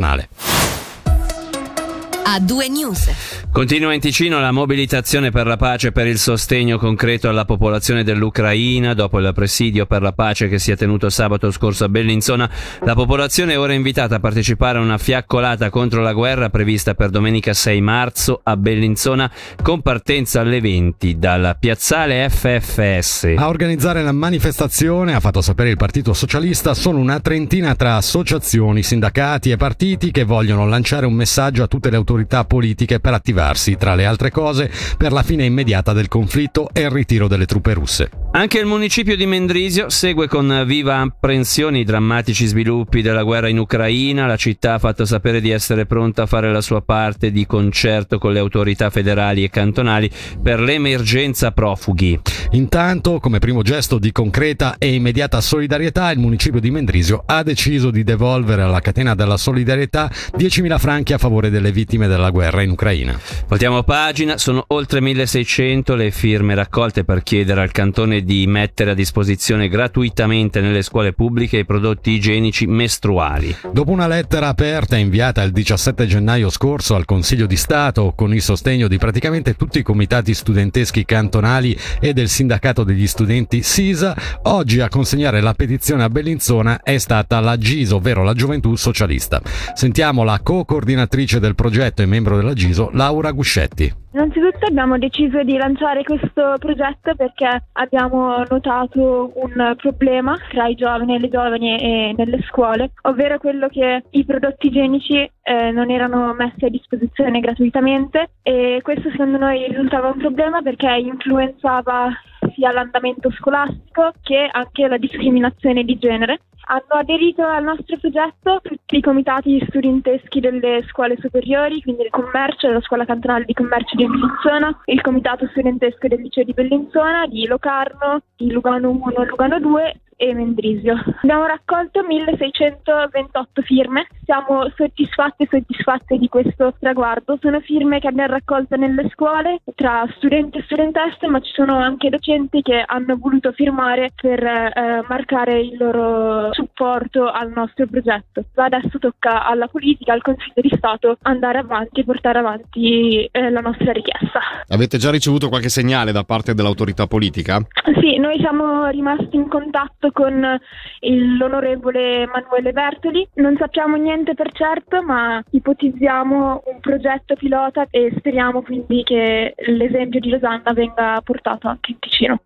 拿来 a due news. Continua in Ticino la mobilitazione per la pace e per il sostegno concreto alla popolazione dell'Ucraina. Dopo il presidio per la pace che si è tenuto sabato scorso a Bellinzona, la popolazione è ora invitata a partecipare a una fiaccolata contro la guerra prevista per domenica 6 marzo a Bellinzona con partenza alle 20 dal piazzale FFS. A organizzare la manifestazione, ha fatto sapere il Partito Socialista, sono una trentina tra associazioni, sindacati e partiti che vogliono lanciare un messaggio a tutte le autorità autorità politiche per attivarsi, tra le altre cose, per la fine immediata del conflitto e il ritiro delle truppe russe. Anche il municipio di Mendrisio segue con viva apprensione i drammatici sviluppi della guerra in Ucraina. La città ha fatto sapere di essere pronta a fare la sua parte di concerto con le autorità federali e cantonali per l'emergenza profughi. Intanto, come primo gesto di concreta e immediata solidarietà, il municipio di Mendrisio ha deciso di devolvere alla catena della solidarietà 10.000 franchi a favore delle vittime della guerra in Ucraina. Voltiamo pagina, sono oltre 1600 le firme raccolte per chiedere al cantone di mettere a disposizione gratuitamente nelle scuole pubbliche i prodotti igienici mestruali. Dopo una lettera aperta inviata il 17 gennaio scorso al Consiglio di Stato con il sostegno di praticamente tutti i comitati studenteschi cantonali e del sindacato degli studenti SISA, oggi a consegnare la petizione a Bellinzona è stata la GISO, ovvero la Gioventù Socialista. Sentiamo la co-coordinatrice del progetto e membro della GISO, Laura Guscetti. Innanzitutto abbiamo deciso di lanciare questo progetto perché abbiamo notato un problema tra i giovani e le giovani e nelle scuole, ovvero quello che i prodotti igienici eh, non erano messi a disposizione gratuitamente e questo secondo noi risultava un problema perché influenzava sia l'andamento scolastico che anche la discriminazione di genere. Hanno aderito al nostro progetto tutti i comitati studenteschi delle scuole superiori, quindi il commercio, della scuola cantonale di commercio di Bellinzona, il comitato studentesco del liceo di Bellinzona, di Locarno, di Lugano 1 e Lugano 2 e Mendrisio. Abbiamo raccolto 1628 firme, siamo soddisfatti e soddisfatte di questo traguardo. Sono firme che abbiamo raccolto nelle scuole tra studenti e studentesse, ma ci sono anche docenti che hanno voluto firmare per eh, marcare il loro supporto al nostro progetto. Adesso tocca alla politica, al Consiglio di Stato andare avanti e portare avanti eh, la nostra richiesta. Avete già ricevuto qualche segnale da parte dell'autorità politica? Sì, noi siamo rimasti in contatto con l'onorevole Emanuele Bertoli. Non sappiamo niente per certo, ma ipotizziamo un progetto pilota e speriamo quindi che l'esempio di Losanna venga portato anche in Ticino.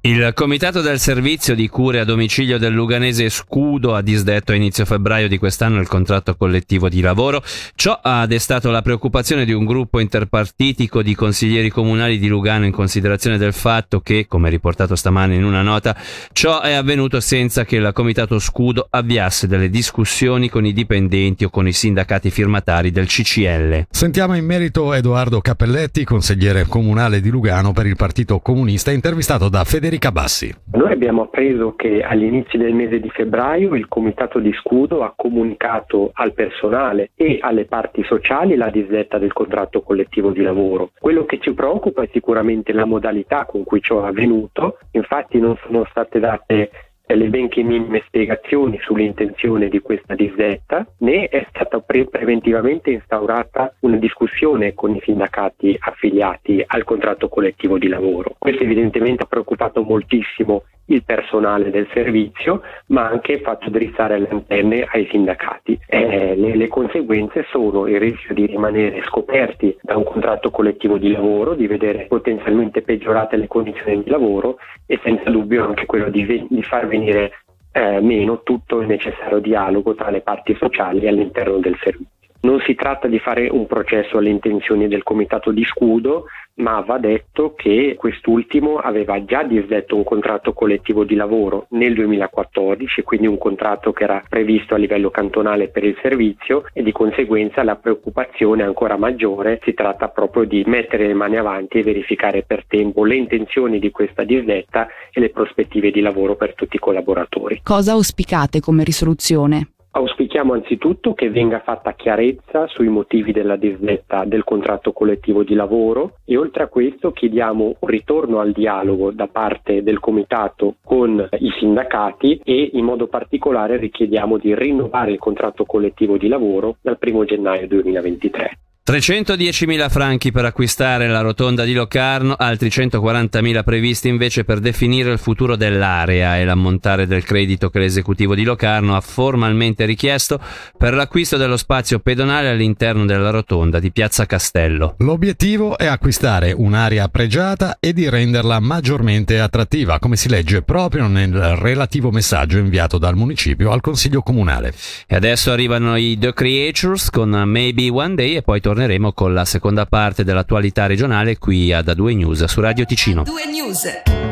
Il comitato del servizio di cure a domicilio del Luganese Scudo ha disdetto a inizio febbraio di quest'anno il contratto collettivo di lavoro. Ciò ha destato la preoccupazione di un gruppo interpartitico di consiglieri comunali di Lugano in considerazione del fatto che, come riportato stamane in una nota, ciò è avvenuto senza che il comitato Scudo avviasse delle discussioni con i dipendenti o con i sindacati firmatari del CCL. Sentiamo in merito Edoardo Cappelletti, consigliere comunale di Lugano per il Partito Comunista, intervistato da Federico Federica Bassi. Noi abbiamo appreso che all'inizio del mese di febbraio il Comitato di Scudo ha comunicato al personale e alle parti sociali la disdetta del contratto collettivo di lavoro. Quello che ci preoccupa è sicuramente la modalità con cui ciò è avvenuto, infatti non sono state date le benché minime spiegazioni sull'intenzione di questa disdetta, né è stata pre- preventivamente instaurata una discussione con i sindacati affiliati al contratto collettivo di lavoro. Questo evidentemente ha preoccupato moltissimo il personale del servizio, ma anche fatto drizzare le antenne ai sindacati. Eh, le, le, conseguenze sono il rischio di rimanere scoperti da un contratto collettivo di lavoro, di vedere potenzialmente peggiorate le condizioni di lavoro e senza dubbio anche quello di, di far venire eh, meno tutto il necessario dialogo tra le parti sociali all'interno del servizio. Non si tratta di fare un processo alle intenzioni del comitato di scudo, ma va detto che quest'ultimo aveva già disdetto un contratto collettivo di lavoro nel 2014, quindi un contratto che era previsto a livello cantonale per il servizio e di conseguenza la preoccupazione ancora maggiore si tratta proprio di mettere le mani avanti e verificare per tempo le intenzioni di questa disdetta e le prospettive di lavoro per tutti i collaboratori. Cosa auspicate come risoluzione? Auspichiamo anzitutto che venga fatta chiarezza sui motivi della disdetta del contratto collettivo di lavoro e oltre a questo chiediamo un ritorno al dialogo da parte del comitato con i sindacati e in modo particolare richiediamo di rinnovare il contratto collettivo di lavoro dal 1 gennaio 2023. 310.000 franchi per acquistare la rotonda di Locarno, altri 140.000 previsti invece per definire il futuro dell'area e l'ammontare del credito che l'esecutivo di Locarno ha formalmente richiesto per l'acquisto dello spazio pedonale all'interno della rotonda di Piazza Castello. L'obiettivo è acquistare un'area pregiata e di renderla maggiormente attrattiva, come si legge proprio nel relativo messaggio inviato dal municipio al Consiglio Comunale. E adesso arrivano i The Creatures con Maybe One Day e poi torniamo torneremo con la seconda parte dell'attualità regionale qui ad A2 News su Radio Ticino. A2 News.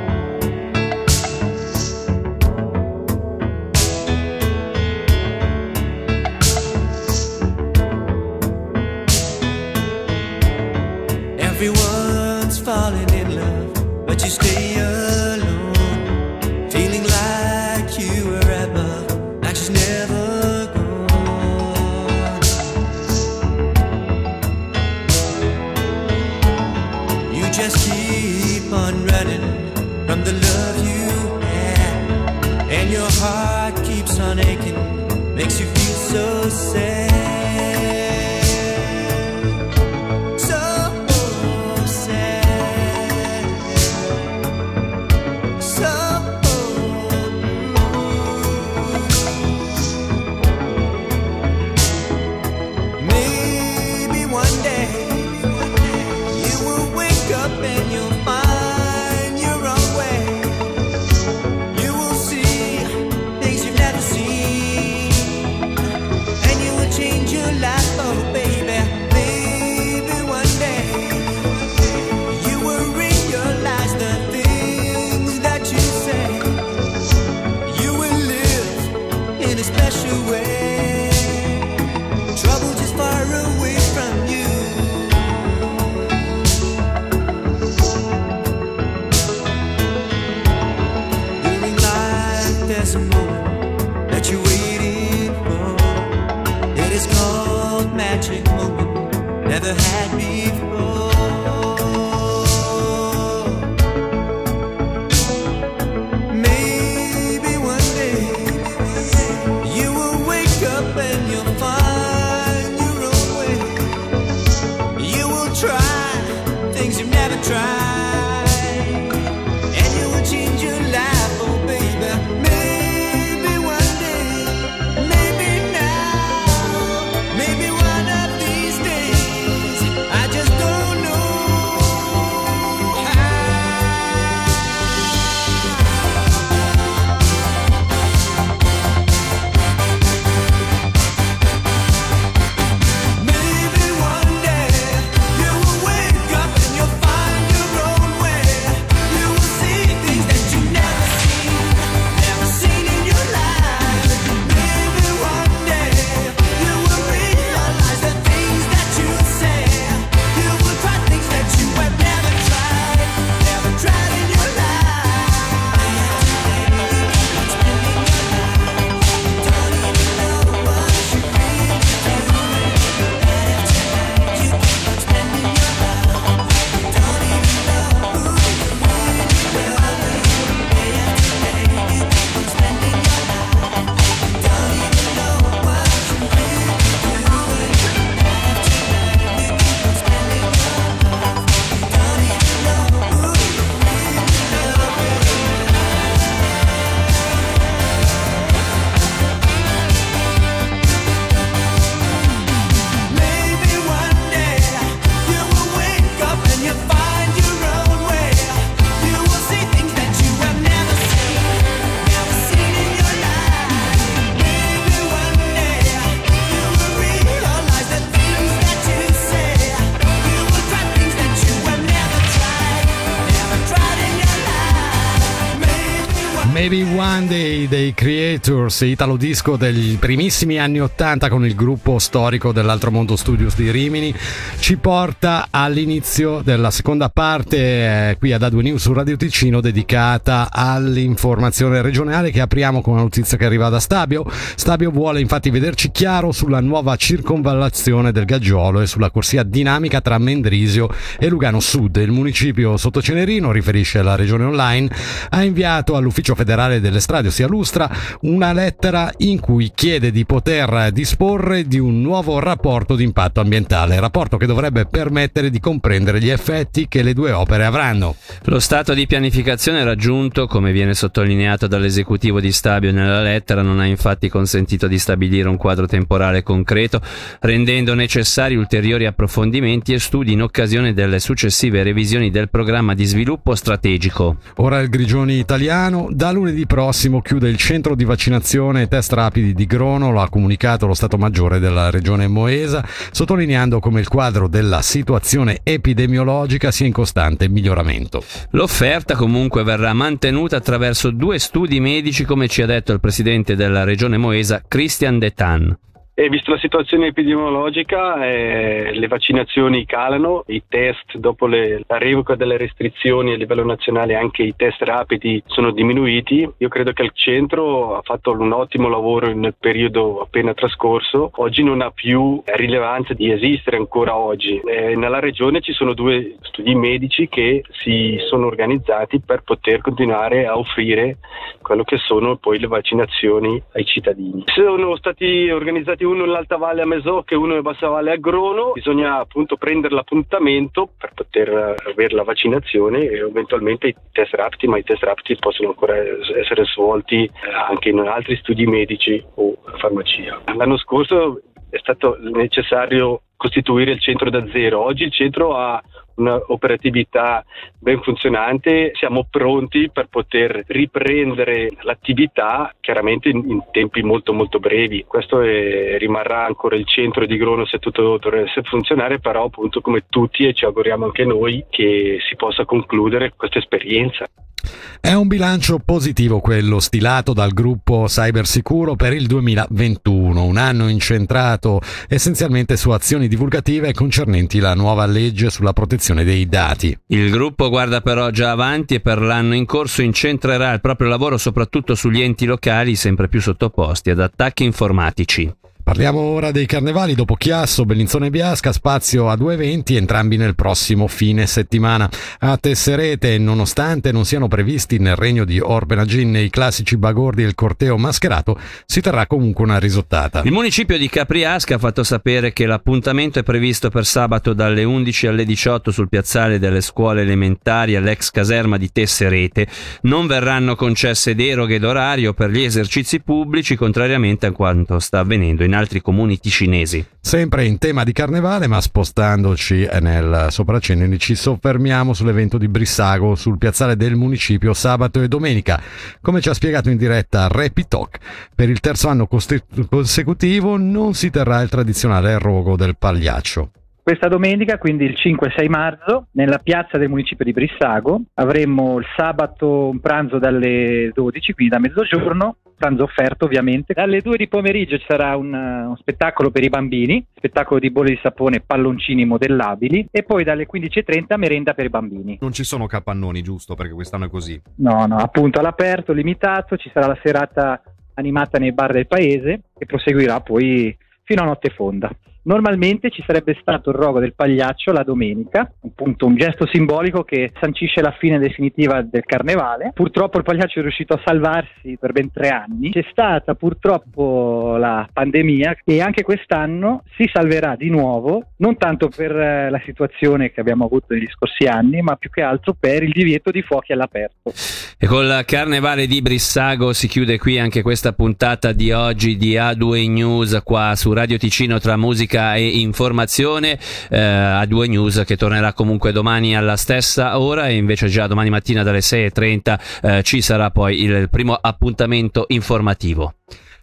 Magic moment, never had before. Maybe One Day dei Creators, italo disco degli primissimi anni 80 con il gruppo storico dell'Altro Mondo Studios di Rimini, ci porta all'inizio della seconda parte eh, qui ad A2 News su Radio Ticino dedicata all'informazione regionale che apriamo con una notizia che arriva da Stabio. Stabio vuole infatti vederci chiaro sulla nuova circonvallazione del Gaggiolo e sulla corsia dinamica tra Mendrisio e Lugano Sud. Il municipio sottocenerino, riferisce la regione online, ha inviato all'ufficio federale delle strade, ossia Lustra, una lettera in cui chiede di poter disporre di un nuovo rapporto di impatto ambientale, rapporto che dovrebbe permettere di comprendere gli effetti che le due opere avranno. Lo stato di pianificazione raggiunto, come viene sottolineato dall'esecutivo di Stabio nella lettera, non ha infatti consentito di stabilire un quadro temporale concreto, rendendo necessari ulteriori approfondimenti e studi in occasione delle successive revisioni del programma di sviluppo strategico. Ora il Grigioni italiano, da lunedì prossimo chiude il centro di vaccinazione e test rapidi di Grono, lo ha comunicato lo Stato Maggiore della regione Moesa, sottolineando come il quadro della situazione epidemiologica sia in costante miglioramento. L'offerta comunque verrà mantenuta attraverso due studi medici, come ci ha detto il presidente della regione Moesa, Christian Detan. E visto la situazione epidemiologica, eh, le vaccinazioni calano, i test dopo le- la revoca delle restrizioni a livello nazionale, anche i test rapidi sono diminuiti. Io credo che il centro ha fatto un ottimo lavoro nel periodo appena trascorso. Oggi non ha più rilevanza di esistere ancora oggi. Eh, nella regione ci sono due studi medici che si sono organizzati per poter continuare a offrire quello che sono poi le vaccinazioni ai cittadini. Sono stati organizzati uno nell'Alta Valle a Mesocche uno in Bassa Valle a Grono. Bisogna appunto prendere l'appuntamento per poter eh, avere la vaccinazione e eventualmente i test rapidi, ma i test rapidi possono ancora es- essere svolti eh, anche in altri studi medici o farmacia. L'anno scorso è stato necessario costituire il centro da zero. Oggi il centro ha un'operatività ben funzionante, siamo pronti per poter riprendere l'attività chiaramente in, in tempi molto molto brevi. Questo è- rimarrà ancora il centro di Grono se tutto dovesse funzionare, però appunto come tutti e ci auguriamo anche noi che si possa concludere questa esperienza. È un bilancio positivo quello stilato dal gruppo Cybersicuro per il 2021, un anno incentrato essenzialmente su azioni divulgative concernenti la nuova legge sulla protezione dei dati. Il gruppo guarda però già avanti e per l'anno in corso incentrerà il proprio lavoro soprattutto sugli enti locali sempre più sottoposti ad attacchi informatici. Parliamo ora dei carnevali, dopo Chiasso, Bellinzone e Biasca, spazio a due eventi, entrambi nel prossimo fine settimana. A Tesserete, nonostante non siano previsti nel regno di Orbenagin i classici bagordi e il corteo mascherato, si terrà comunque una risottata. Il municipio di Capriasca ha fatto sapere che l'appuntamento è previsto per sabato dalle 11 alle 18 sul piazzale delle scuole elementari all'ex caserma di Tesserete. Non verranno concesse deroghe d'orario per gli esercizi pubblici, contrariamente a quanto sta avvenendo in altri comuni ticinesi. Sempre in tema di carnevale, ma spostandoci nel sopraccenere, ci soffermiamo sull'evento di Brissago sul piazzale del municipio sabato e domenica. Come ci ha spiegato in diretta Talk, per il terzo anno costi- consecutivo non si terrà il tradizionale rogo del pagliaccio. Questa domenica, quindi il 5-6 marzo, nella piazza del municipio di Brissago, avremo il sabato un pranzo dalle 12, quindi da mezzogiorno, pranzo offerto ovviamente. Dalle 2 di pomeriggio ci sarà un, eh, un spettacolo per i bambini, spettacolo di bolle di sapone e palloncini modellabili e poi dalle 15.30 merenda per i bambini. Non ci sono capannoni, giusto? Perché quest'anno è così. No, no, appunto all'aperto, limitato, ci sarà la serata animata nei bar del paese che proseguirà poi fino a notte fonda. Normalmente ci sarebbe stato il rogo del pagliaccio la domenica, appunto un gesto simbolico che sancisce la fine definitiva del carnevale. Purtroppo il pagliaccio è riuscito a salvarsi per ben tre anni. C'è stata purtroppo la pandemia e anche quest'anno si salverà di nuovo, non tanto per eh, la situazione che abbiamo avuto negli scorsi anni, ma più che altro per il divieto di fuochi all'aperto. E col carnevale di Brissago si chiude qui anche questa puntata di oggi di A2 News qua su Radio Ticino tra musica e informazione. Eh, A2 News che tornerà comunque domani alla stessa ora e invece già domani mattina dalle 6.30 eh, ci sarà poi il primo appuntamento informativo.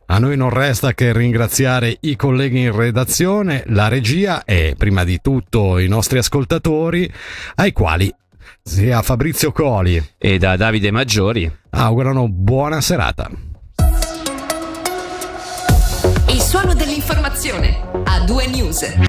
A noi non resta che ringraziare i colleghi in redazione, la regia e prima di tutto i nostri ascoltatori, ai quali sia Fabrizio Coli e da Davide Maggiori augurano buona serata. Suono dell'informazione a due news.